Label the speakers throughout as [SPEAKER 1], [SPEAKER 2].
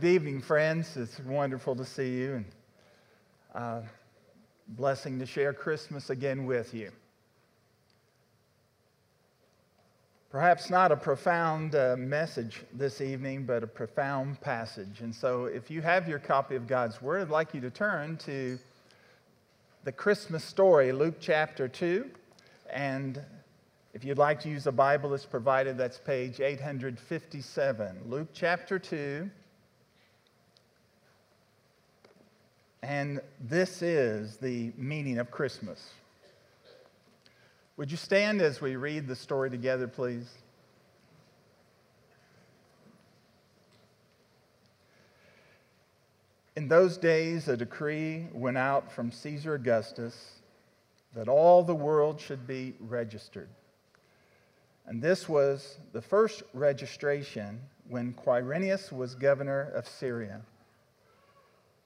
[SPEAKER 1] Good evening, friends. It's wonderful to see you and uh, blessing to share Christmas again with you. Perhaps not a profound uh, message this evening, but a profound passage. And so, if you have your copy of God's Word, I'd like you to turn to the Christmas story, Luke chapter 2. And if you'd like to use a Bible that's provided, that's page 857. Luke chapter 2. And this is the meaning of Christmas. Would you stand as we read the story together, please? In those days, a decree went out from Caesar Augustus that all the world should be registered. And this was the first registration when Quirinius was governor of Syria.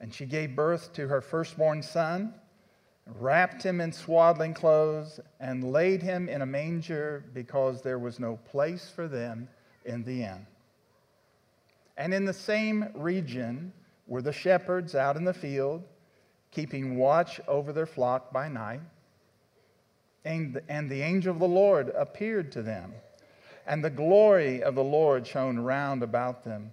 [SPEAKER 1] And she gave birth to her firstborn son, wrapped him in swaddling clothes, and laid him in a manger because there was no place for them in the inn. And in the same region were the shepherds out in the field, keeping watch over their flock by night. And, and the angel of the Lord appeared to them, and the glory of the Lord shone round about them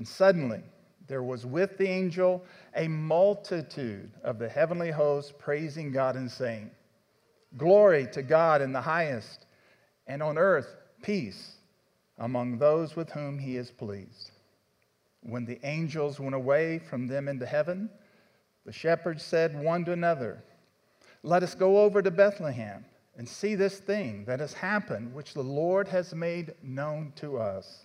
[SPEAKER 1] And suddenly there was with the angel a multitude of the heavenly hosts praising God and saying, Glory to God in the highest, and on earth peace among those with whom he is pleased. When the angels went away from them into heaven, the shepherds said one to another, Let us go over to Bethlehem and see this thing that has happened, which the Lord has made known to us.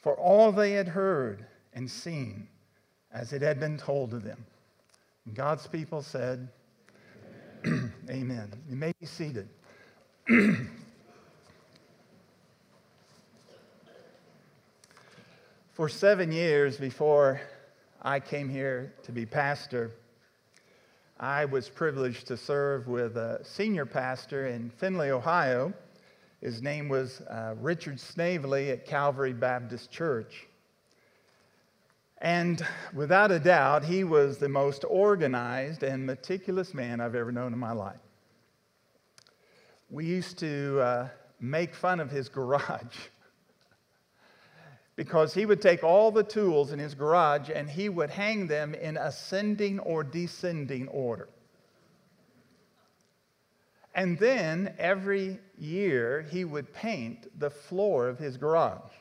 [SPEAKER 1] for all they had heard and seen as it had been told to them. And God's people said, Amen. Amen. You may be seated. For seven years before I came here to be pastor, I was privileged to serve with a senior pastor in Findlay, Ohio. His name was uh, Richard Snavely at Calvary Baptist Church. And without a doubt, he was the most organized and meticulous man I've ever known in my life. We used to uh, make fun of his garage because he would take all the tools in his garage and he would hang them in ascending or descending order. And then every year he would paint the floor of his garage.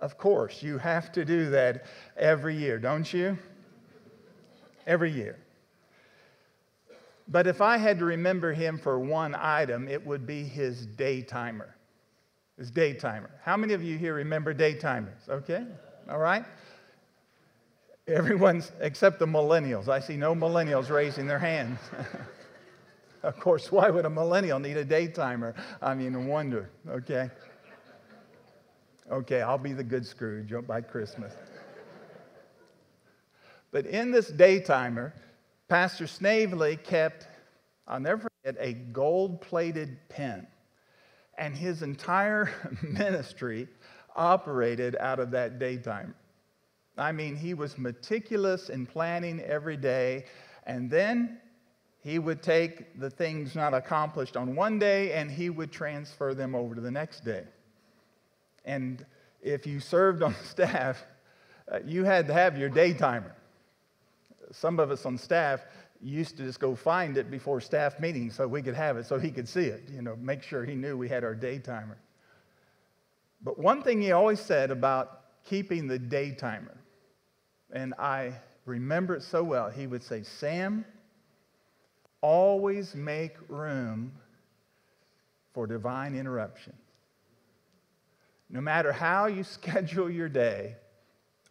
[SPEAKER 1] Of course, you have to do that every year, don't you? Every year. But if I had to remember him for one item, it would be his day timer. His day timer. How many of you here remember day timers? Okay? All right? Everyone's, except the millennials. I see no millennials raising their hands. of course, why would a millennial need a day timer? I mean, a wonder, okay? Okay, I'll be the good Scrooge by Christmas. but in this daytimer, Pastor Snavely kept, I'll never forget, a gold plated pen. And his entire ministry operated out of that daytimer. I mean, he was meticulous in planning every day. And then he would take the things not accomplished on one day and he would transfer them over to the next day. And if you served on staff, uh, you had to have your day timer. Some of us on staff used to just go find it before staff meetings so we could have it, so he could see it, you know, make sure he knew we had our day timer. But one thing he always said about keeping the day timer, and I remember it so well, he would say, Sam, always make room for divine interruption. No matter how you schedule your day,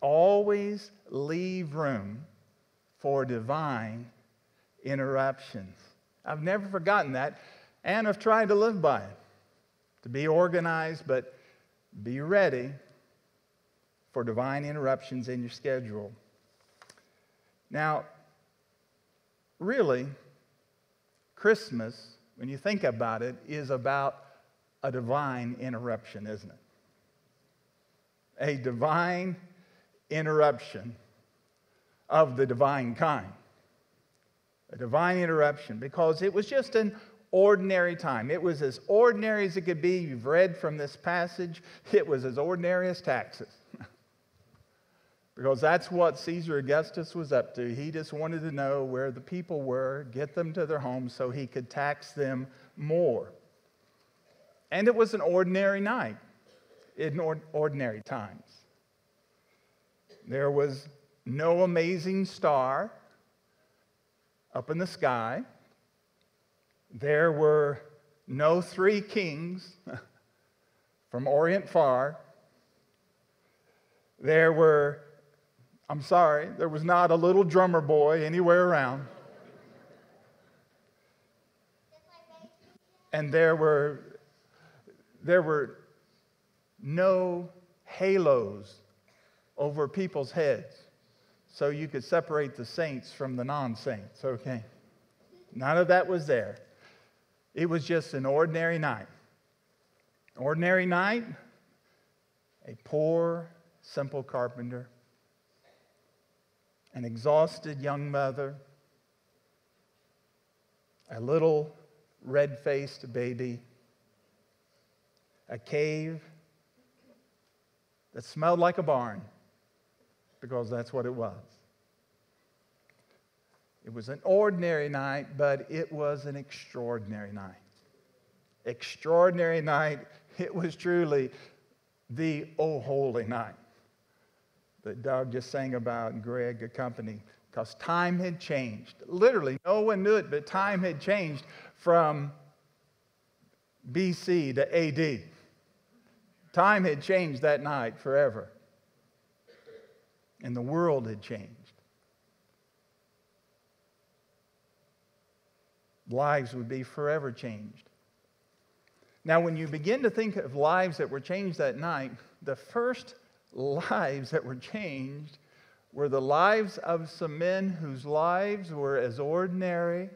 [SPEAKER 1] always leave room for divine interruptions. I've never forgotten that, and I've tried to live by it. To be organized, but be ready for divine interruptions in your schedule. Now, really, Christmas, when you think about it, is about a divine interruption, isn't it? A divine interruption of the divine kind. A divine interruption because it was just an ordinary time. It was as ordinary as it could be. You've read from this passage, it was as ordinary as taxes. Because that's what Caesar Augustus was up to. He just wanted to know where the people were, get them to their homes so he could tax them more. And it was an ordinary night in ordinary times. There was no amazing star up in the sky. There were no three kings from Orient far. There were, I'm sorry, there was not a little drummer boy anywhere around. And there were, there were no halos over people's heads so you could separate the saints from the non saints, okay? None of that was there. It was just an ordinary night. Ordinary night, a poor, simple carpenter, an exhausted young mother, a little red faced baby, a cave that smelled like a barn because that's what it was. It was an ordinary night, but it was an extraordinary night. Extraordinary night. It was truly the oh holy night that Doug just sang about and Greg accompanied because time had changed. Literally, no one knew it, but time had changed from BC to AD. Time had changed that night forever and the world had changed. Lives would be forever changed. Now, when you begin to think of lives that were changed that night, the first lives that were changed were the lives of some men whose lives were as ordinary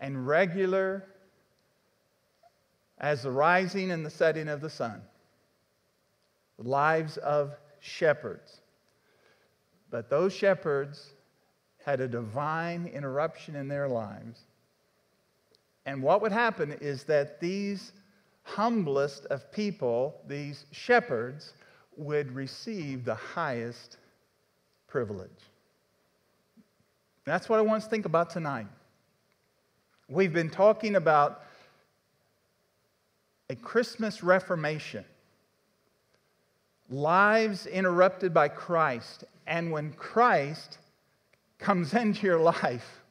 [SPEAKER 1] and regular as the rising and the setting of the sun. The lives of shepherds. But those shepherds had a divine interruption in their lives. And what would happen is that these humblest of people, these shepherds, would receive the highest privilege. That's what I want to think about tonight. We've been talking about a Christmas reformation lives interrupted by Christ. And when Christ comes into your life,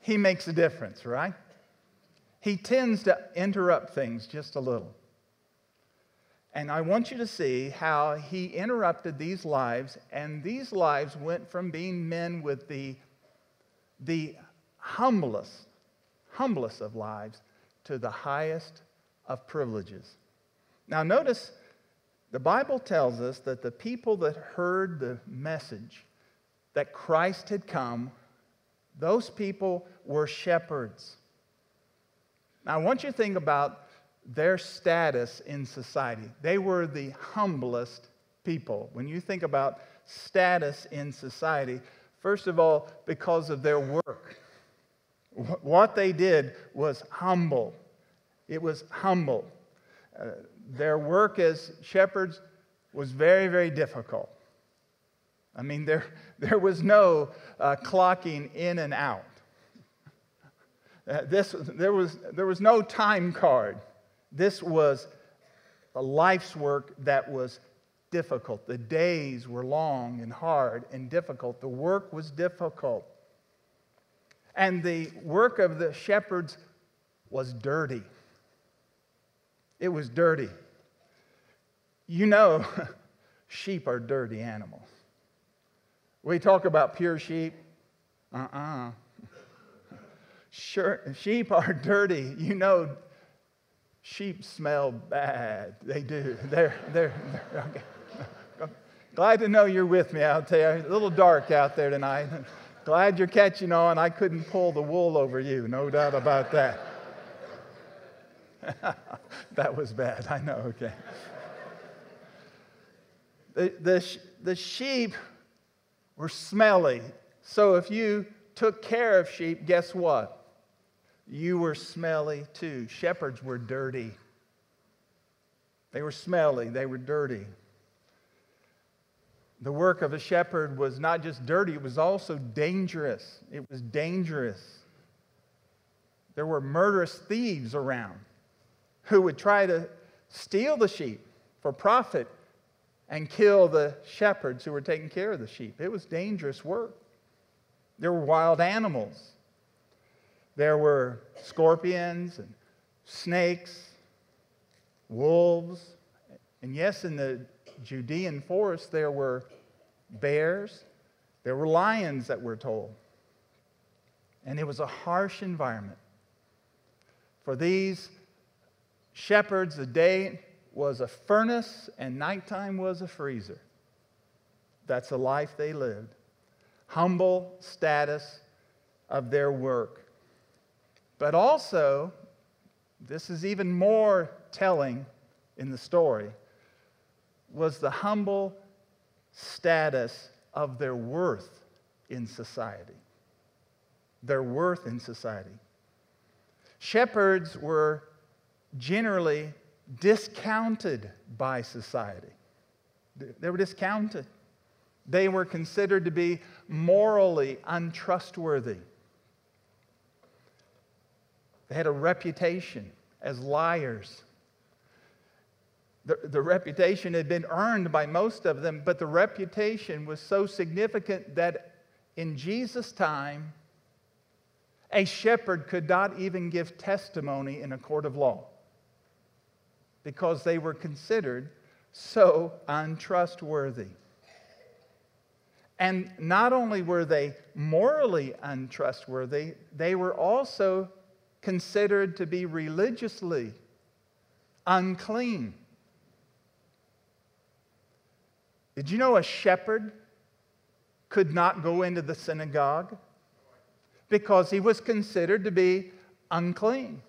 [SPEAKER 1] he makes a difference, right? He tends to interrupt things just a little. And I want you to see how he interrupted these lives, and these lives went from being men with the, the humblest, humblest of lives to the highest of privileges. Now, notice the Bible tells us that the people that heard the message that Christ had come, those people were shepherds. Now, I want you to think about their status in society. They were the humblest people. When you think about status in society, first of all, because of their work. What they did was humble. It was humble. Uh, their work as shepherds was very, very difficult. I mean, there, there was no uh, clocking in and out. Uh, this, there, was, there was no time card. This was a life's work that was difficult. The days were long and hard and difficult. The work was difficult. And the work of the shepherds was dirty. It was dirty. You know, sheep are dirty animals. We talk about pure sheep. Uh uh-uh. uh Sure, sheep are dirty. You know, sheep smell bad. They do. They're, they're, they're okay. Glad to know you're with me out there. A little dark out there tonight. Glad you're catching on. I couldn't pull the wool over you, no doubt about that. that was bad, I know, okay. The, the, the sheep were smelly. So if you took care of sheep, guess what? You were smelly too. Shepherds were dirty. They were smelly, they were dirty. The work of a shepherd was not just dirty, it was also dangerous. It was dangerous. There were murderous thieves around who would try to steal the sheep for profit and kill the shepherds who were taking care of the sheep. It was dangerous work. There were wild animals. There were scorpions and snakes, wolves, and yes, in the Judean forest there were bears, there were lions that we're told. And it was a harsh environment. For these shepherds, the day was a furnace and nighttime was a freezer. That's the life they lived. Humble status of their work. But also, this is even more telling in the story, was the humble status of their worth in society. Their worth in society. Shepherds were generally discounted by society. They were discounted. They were considered to be morally untrustworthy. They had a reputation as liars. The, the reputation had been earned by most of them, but the reputation was so significant that in Jesus' time, a shepherd could not even give testimony in a court of law because they were considered so untrustworthy. And not only were they morally untrustworthy, they were also considered to be religiously unclean. Did you know a shepherd could not go into the synagogue because he was considered to be unclean?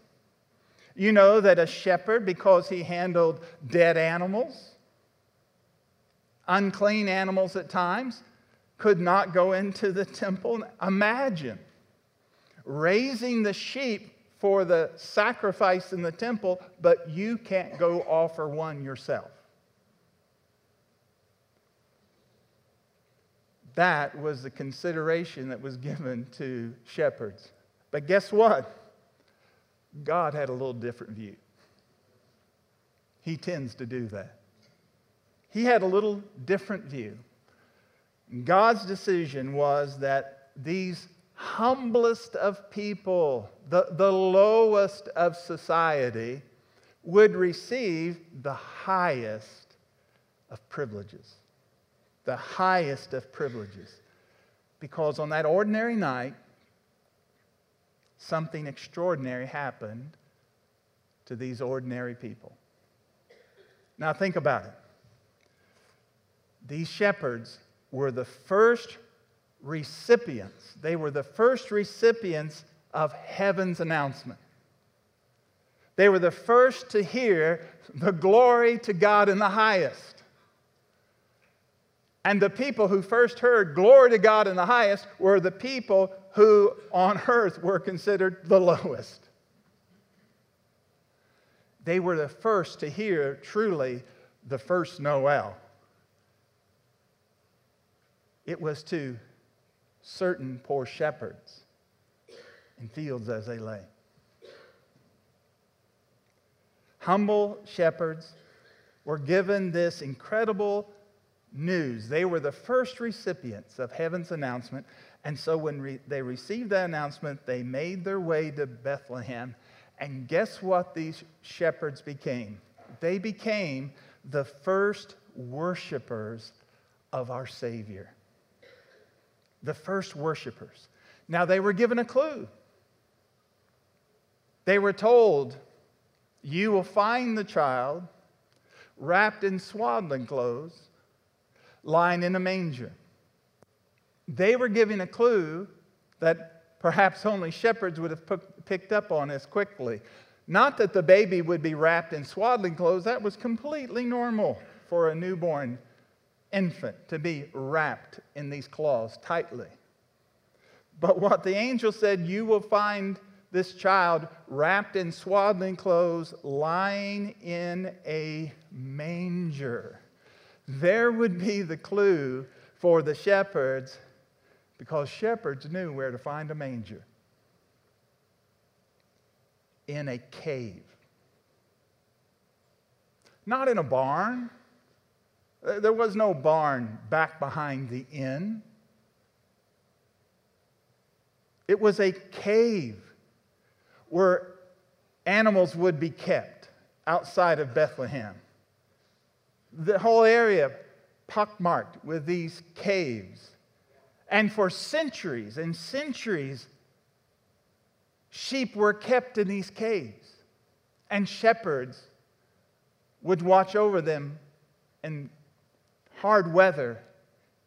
[SPEAKER 1] You know that a shepherd, because he handled dead animals, unclean animals at times, could not go into the temple. Imagine raising the sheep for the sacrifice in the temple, but you can't go offer one yourself. That was the consideration that was given to shepherds. But guess what? God had a little different view. He tends to do that. He had a little different view. God's decision was that these humblest of people, the, the lowest of society, would receive the highest of privileges. The highest of privileges. Because on that ordinary night, something extraordinary happened to these ordinary people. Now, think about it. these shepherds were the first recipients. They were the first recipients of heaven's announcement. They were the first to hear the glory to God in the highest. And the people who first heard glory to God in the highest were the people who on earth were considered the lowest. They were the first to hear truly the first Noel. It was to certain poor shepherds in fields as they lay. Humble shepherds were given this incredible news. They were the first recipients of heaven's announcement. And so when re- they received that announcement, they made their way to Bethlehem. And guess what these shepherds became? They became the first worshipers of our Savior. The first worshipers. Now, they were given a clue. They were told, You will find the child wrapped in swaddling clothes, lying in a manger. They were giving a clue that perhaps only shepherds would have picked up on as quickly. Not that the baby would be wrapped in swaddling clothes, that was completely normal for a newborn infant to be wrapped in these cloths tightly. But what the angel said, you will find this child wrapped in swaddling clothes, lying in a manger. There would be the clue for the shepherds because shepherds knew where to find a manger in a cave. Not in a barn. Uh, there was no barn back behind the inn. It was a cave where animals would be kept outside of Bethlehem. The whole area pockmarked with these caves. And for centuries and centuries, sheep were kept in these caves, and shepherds would watch over them in hard weather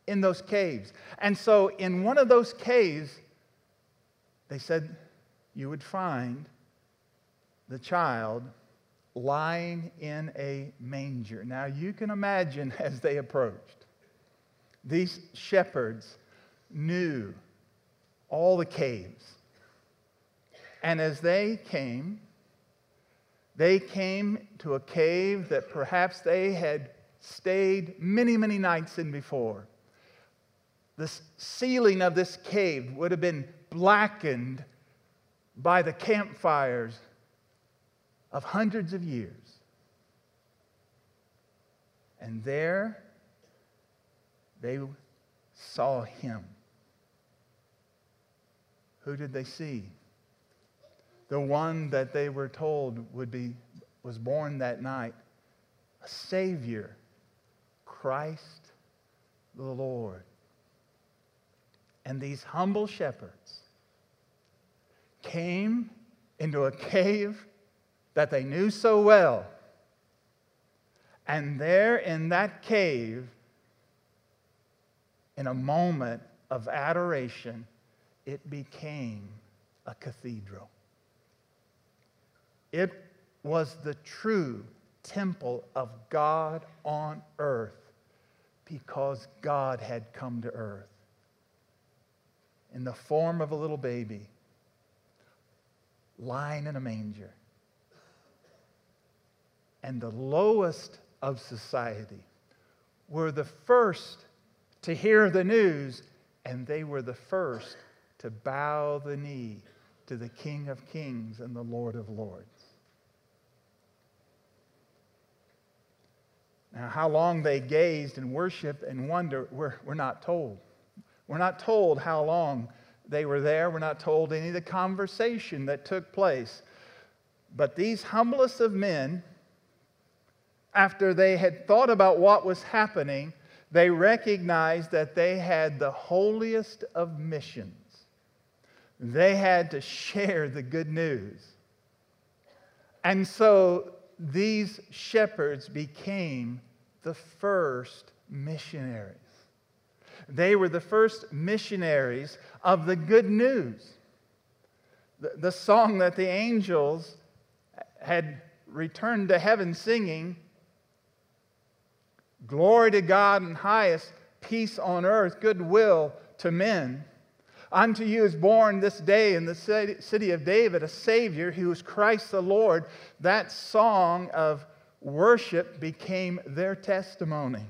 [SPEAKER 1] in those caves. And so, in one of those caves, they said you would find the child lying in a manger. Now, you can imagine as they approached, these shepherds knew all the caves. And as they came, they came to a cave that perhaps they had stayed many, many nights in before. The ceiling of this cave would have been blackened by the campfires of hundreds of years. And there they saw him. Who did they see? The one that they were told would be was born that night, a savior, Christ the Lord. And these humble shepherds came into a cave that they knew so well. And there in that cave, in a moment of adoration, it became a cathedral. It was the true temple of God on earth because God had come to earth in the form of a little baby lying in a manger. And the lowest of society were the first to hear the news, and they were the first to bow the knee to the King of Kings and the Lord of Lords. Now, how long they gazed and worshiped and wondered, we're, we're not told. We're not told how long they were there. We're not told any of the conversation that took place. But these humblest of men, after they had thought about what was happening, they recognized that they had the holiest of missions they had to share the good news. And so these shepherds became the first missionaries. They were the first missionaries of the good news. The, the song that the angels had returned to heaven singing Glory to God in highest, peace on earth, goodwill to men. Unto you is born this day in the city of David a Savior who is Christ the Lord. That song of worship became their testimony.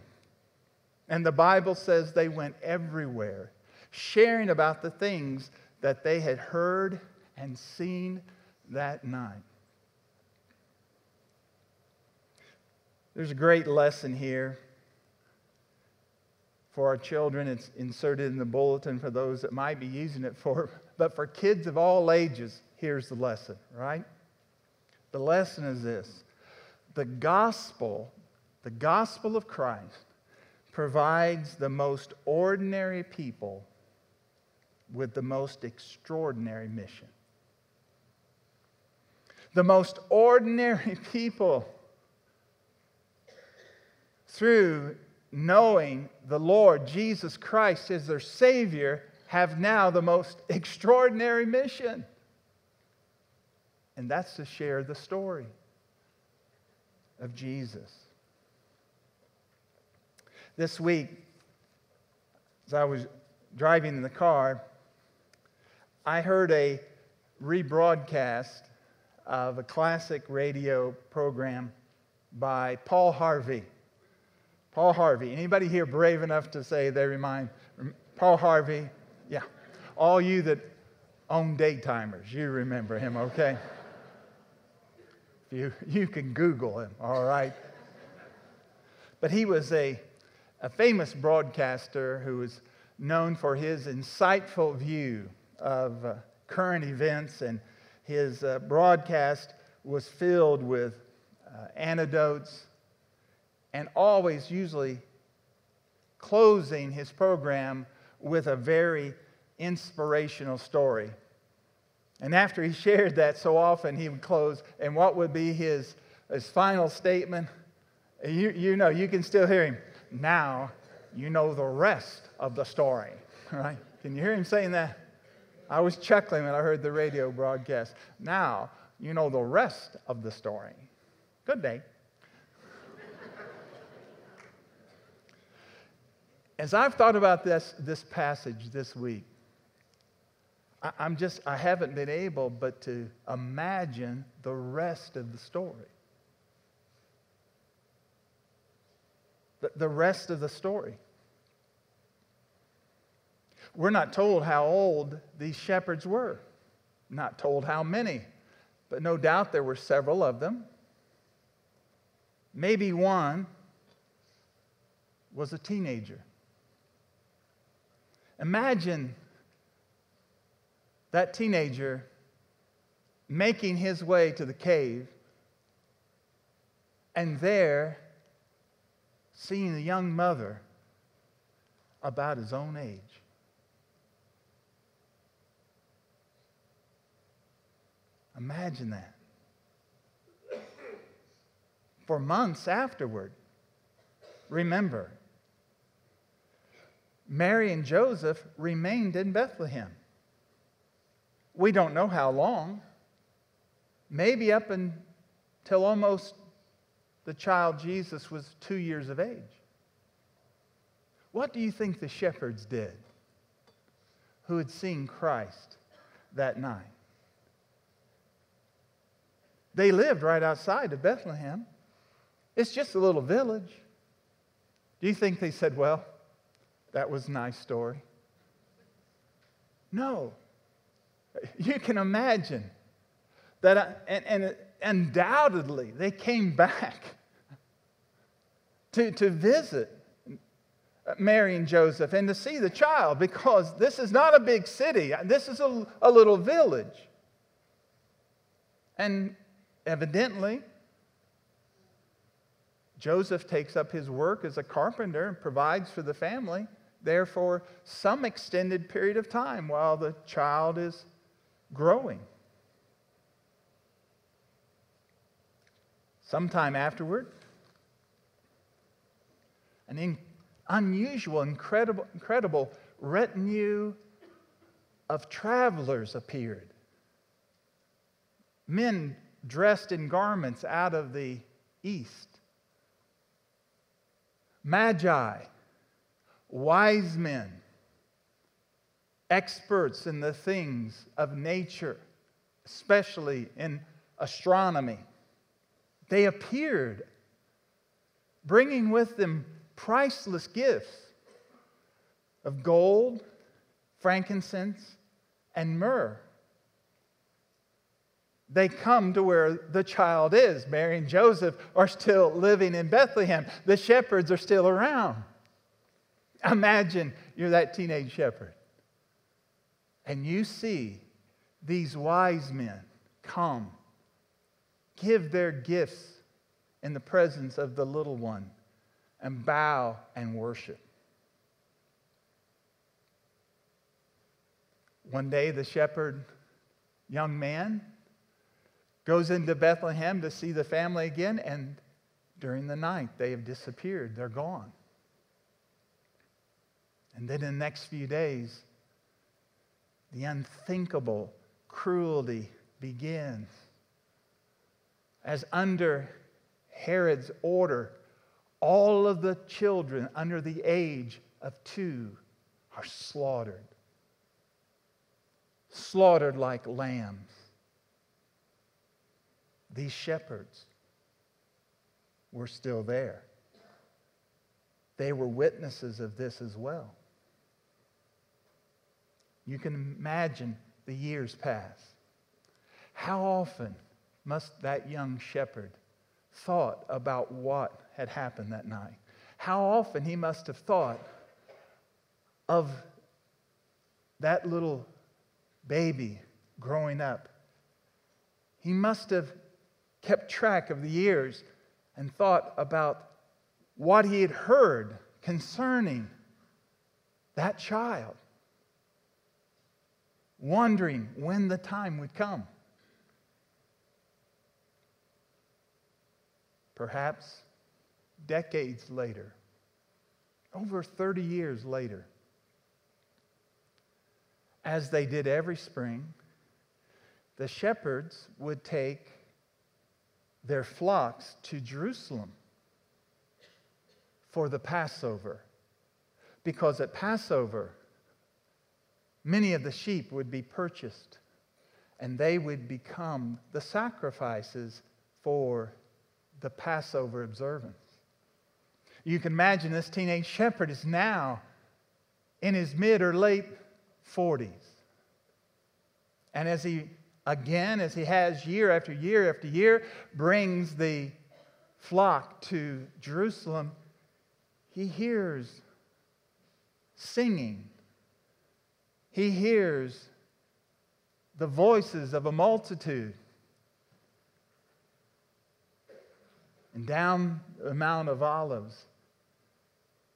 [SPEAKER 1] And the Bible says they went everywhere, sharing about the things that they had heard and seen that night. There's a great lesson here for our children. It's inserted in the bulletin for those that might be using it for. But for kids of all ages, here's the lesson, right? The lesson is this the gospel, the gospel of Christ, provides the most ordinary people with the most extraordinary mission. The most ordinary people through knowing the Lord Jesus Christ as their Savior, have now the most extraordinary mission. And that's to share the story of Jesus. This week, as I was driving in the car, I heard a rebroadcast of a classic radio program by Paul Harvey. Paul Harvey. Anybody here brave enough to say they remind Paul Harvey? Yeah. All you that own daytimers, you remember him, okay? You, you can Google him, all right? But he was a, a famous broadcaster who was known for his insightful view of uh, current events, and his uh, broadcast was filled with uh, anecdotes and always, usually, closing his program with a very inspirational story. And after he shared that so often, he would close, and what would be his, his final statement? You, you know, you can still hear him. Now you know the rest of the story, right? Can you hear him saying that? I was chuckling when I heard the radio broadcast. Now you know the rest of the story. Good day. As I've thought about this, this passage this week, I, I'm just, I haven't been able but to imagine the rest of the story. The, the rest of the story. We're not told how old these shepherds were, not told how many, but no doubt there were several of them. Maybe one was a teenager. Imagine that teenager making his way to the cave and there seeing a young mother about his own age. Imagine that. For months afterward, remember, Mary and Joseph remained in Bethlehem. We don't know how long, maybe up until almost the child Jesus was two years of age. What do you think the shepherds did who had seen Christ that night? They lived right outside of Bethlehem. It's just a little village. Do you think they said, well, that was nice story. No. You can imagine that, I, and, and undoubtedly, they came back to, to visit Mary and Joseph and to see the child because this is not a big city, this is a, a little village. And evidently, Joseph takes up his work as a carpenter and provides for the family there for some extended period of time while the child is growing. Sometime afterward, an, in, unusual, incredible, incredible retinue of travelers appeared. Men dressed in garments out of the east. Magi, wise men, experts in the things of nature, especially in astronomy. They appeared, bringing with them priceless gifts of gold, frankincense, and myrrh. They come to where the child is. Mary and Joseph are still living in Bethlehem. The shepherds are still around. Imagine you're that teenage shepherd and you see these wise men come, give their gifts in the presence of the little one, and bow and worship. One day, the shepherd, young man, goes into Bethlehem to see the family again, and during the night, they have disappeared. They're gone. And then in the next few days, the unthinkable cruelty begins. As under Herod's order, all of the children under the age of two are slaughtered. Slaughtered like lambs. These shepherds were still there. They were witnesses of this as well. You can imagine the years pass. How often must that young shepherd thought about what had happened that night? How often he must have thought of that little baby growing up. He must have kept track of the years and thought about what he had heard concerning that child wondering when the time would come. Perhaps decades later, over 30 years later, as they did every spring, the shepherds would take their flocks to Jerusalem for the Passover. Because at Passover, many of the sheep would be purchased and they would become the sacrifices for the Passover observance. You can imagine this teenage shepherd is now in his mid or late 40s. And as he, again, as he has year after year after year, brings the flock to Jerusalem, he hears singing he hears the voices of a multitude. And down the Mount of Olives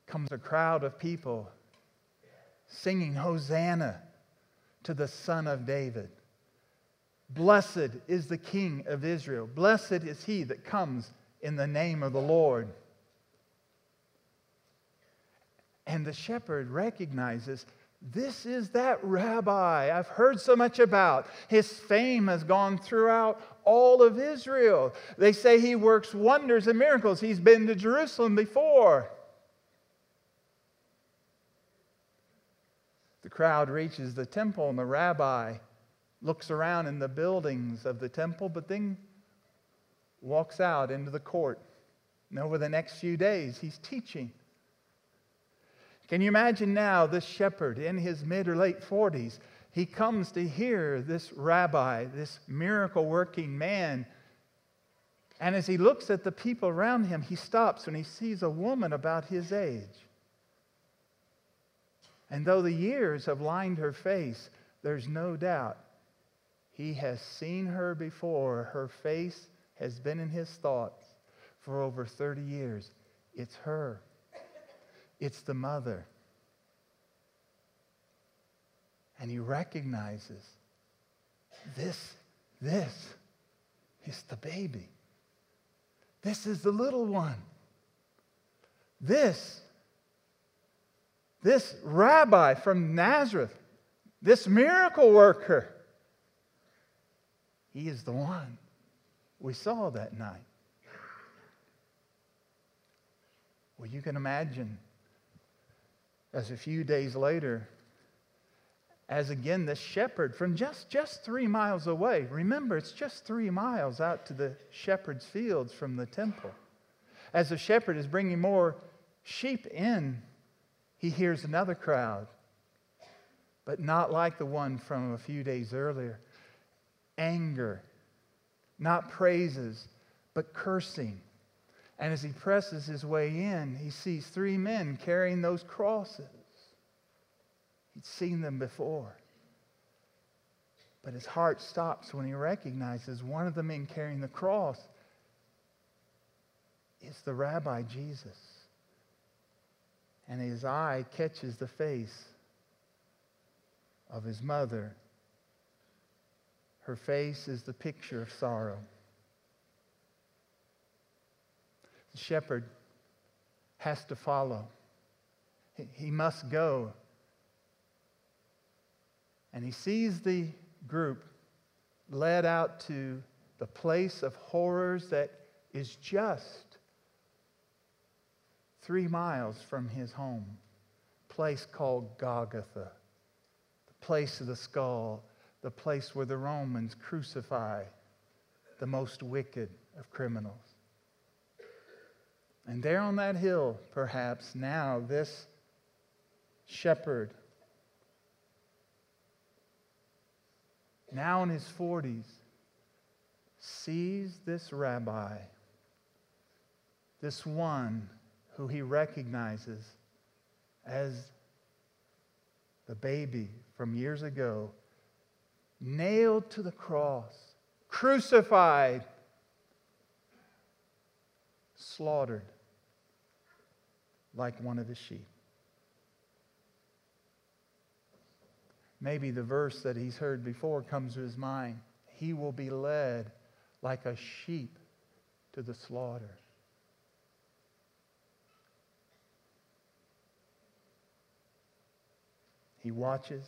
[SPEAKER 1] comes a crowd of people singing Hosanna to the Son of David. Blessed is the King of Israel. Blessed is he that comes in the name of the Lord. And the shepherd recognizes this is that rabbi I've heard so much about. His fame has gone throughout all of Israel. They say he works wonders and miracles. He's been to Jerusalem before. The crowd reaches the temple, and the rabbi looks around in the buildings of the temple, but then walks out into the court. And over the next few days, he's teaching. Can you imagine now this shepherd in his mid or late 40s? He comes to hear this rabbi, this miracle working man. And as he looks at the people around him, he stops when he sees a woman about his age. And though the years have lined her face, there's no doubt he has seen her before. Her face has been in his thoughts for over 30 years. It's her. It's the mother. And he recognizes this, this is the baby. This is the little one. This this rabbi from Nazareth, this miracle worker, he is the one we saw that night. Well, you can imagine as a few days later, as again this shepherd from just, just three miles away, remember, it's just three miles out to the shepherd's fields from the temple. As the shepherd is bringing more sheep in, he hears another crowd, but not like the one from a few days earlier. Anger, not praises, but cursing. And as he presses his way in, he sees three men carrying those crosses. He'd seen them before. But his heart stops when he recognizes one of the men carrying the cross is the rabbi Jesus. And his eye catches the face of his mother. Her face is the picture of sorrow. The shepherd has to follow, he must go. And he sees the group led out to the place of horrors that is just three miles from his home, place called Golgotha, the place of the skull, the place where the Romans crucify the most wicked of criminals. And there on that hill, perhaps, now this shepherd, now in his 40s, sees this rabbi, this one who he recognizes as the baby from years ago, nailed to the cross, crucified, slaughtered like one of his sheep. Maybe the verse that he's heard before comes to his mind. He will be led like a sheep to the slaughter. He watches.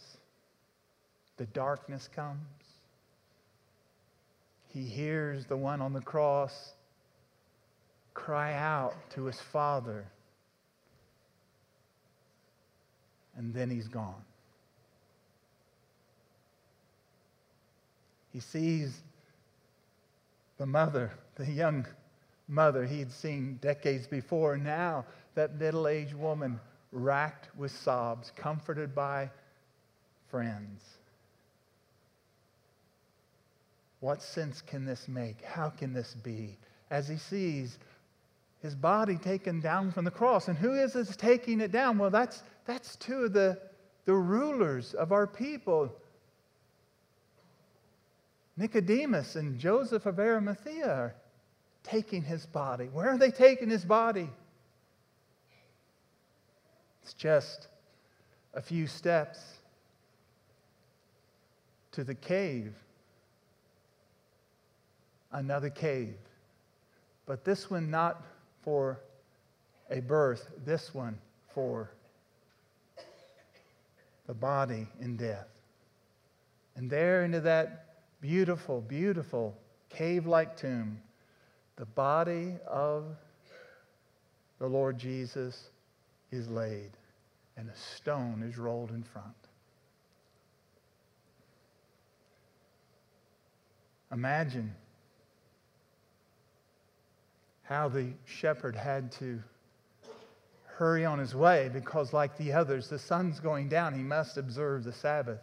[SPEAKER 1] The darkness comes. He hears the one on the cross cry out to his father and then he's gone. He sees the mother, the young mother he had seen decades before. Now, that middle aged woman racked with sobs, comforted by friends. What sense can this make? How can this be? As he sees his body taken down from the cross. And who is this taking it down? Well, that's, that's two of the, the rulers of our people Nicodemus and Joseph of Arimathea are taking his body. Where are they taking his body? It's just a few steps to the cave. Another cave. But this one not for a birth, this one for the body in death. And there into that beautiful, beautiful cave like tomb, the body of the Lord Jesus is laid, and a stone is rolled in front. Imagine how the shepherd had to hurry on his way because, like the others, the sun's going down. He must observe the Sabbath.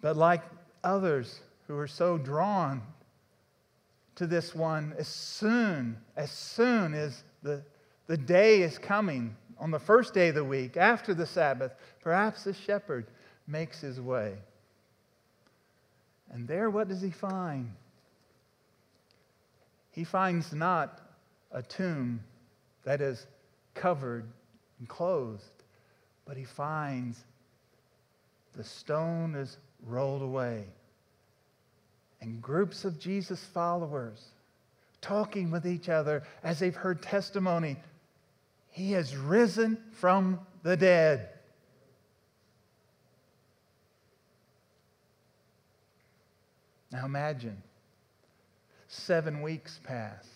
[SPEAKER 1] But, like others who are so drawn to this one, as soon, as soon as the, the day is coming, on the first day of the week, after the Sabbath, perhaps the shepherd makes his way. And there, what does he find? he finds not a tomb that is covered and closed, but he finds the stone is rolled away. And groups of Jesus' followers talking with each other as they've heard testimony. He has risen from the dead. Now imagine seven weeks pass.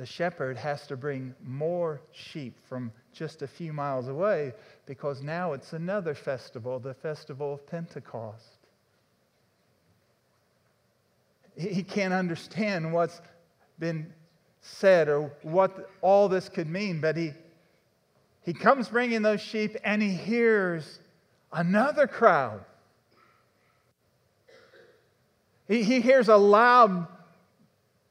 [SPEAKER 1] The shepherd has to bring more sheep from just a few miles away because now it's another festival, the festival of Pentecost. He can't understand what's been said or what all this could mean, but he, he comes bringing those sheep and he hears another crowd. He, he hears a loud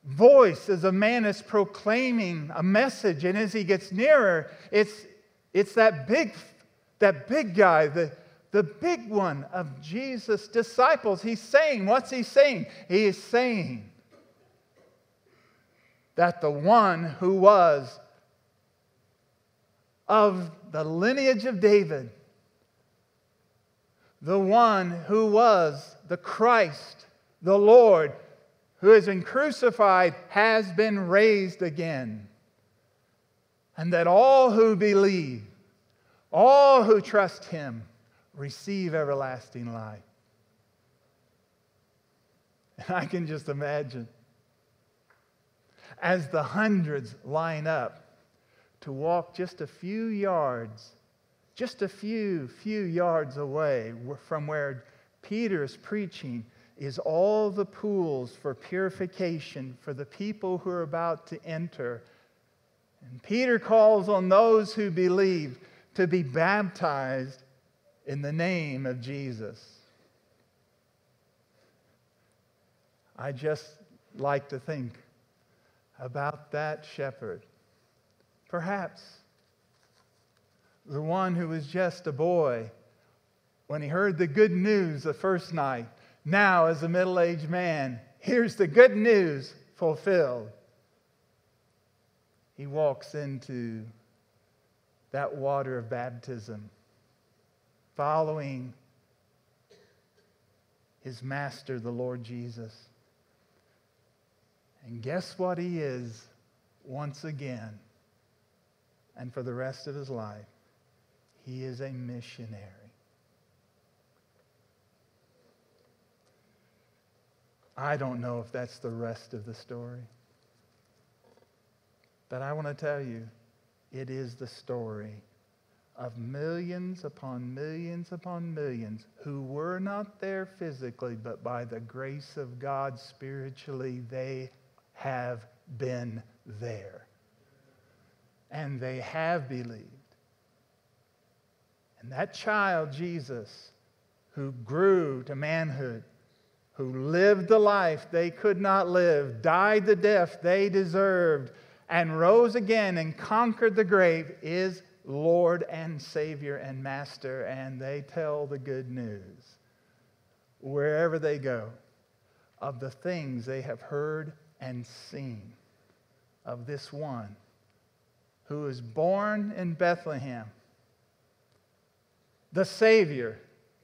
[SPEAKER 1] voice as a man is proclaiming a message, and as he gets nearer, it's, it's that big, that big guy, the, the big one of Jesus' disciples. He's saying, what's he saying? He is saying, that the one who was of the lineage of David, the one who was the Christ, the Lord, who has been crucified, has been raised again. And that all who believe, all who trust him, receive everlasting life. And I can just imagine as the hundreds line up to walk just a few yards, just a few, few yards away from where Peter is preaching, is all the pools for purification for the people who are about to enter. And Peter calls on those who believe to be baptized in the name of Jesus. I just like to think about that shepherd. Perhaps the one who was just a boy when he heard the good news the first night, now as a middle aged man, here's the good news fulfilled. He walks into that water of baptism, following his master, the Lord Jesus. And guess what he is once again and for the rest of his life? He is a missionary. I don't know if that's the rest of the story. But I want to tell you, it is the story of millions upon millions upon millions who were not there physically, but by the grace of God spiritually, they have been there. And they have believed. And that child, Jesus, who grew to manhood, who lived the life they could not live, died the death they deserved, and rose again and conquered the grave, is Lord and Savior and Master. And they tell the good news wherever they go of the things they have heard and seen of this one who was born in Bethlehem, the Savior,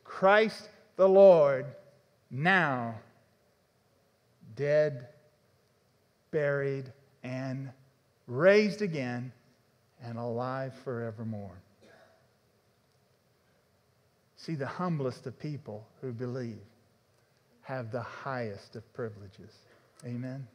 [SPEAKER 1] Christ the Lord, now dead, buried, and raised again, and alive forevermore. See, the humblest of people who believe have the highest of privileges. Amen.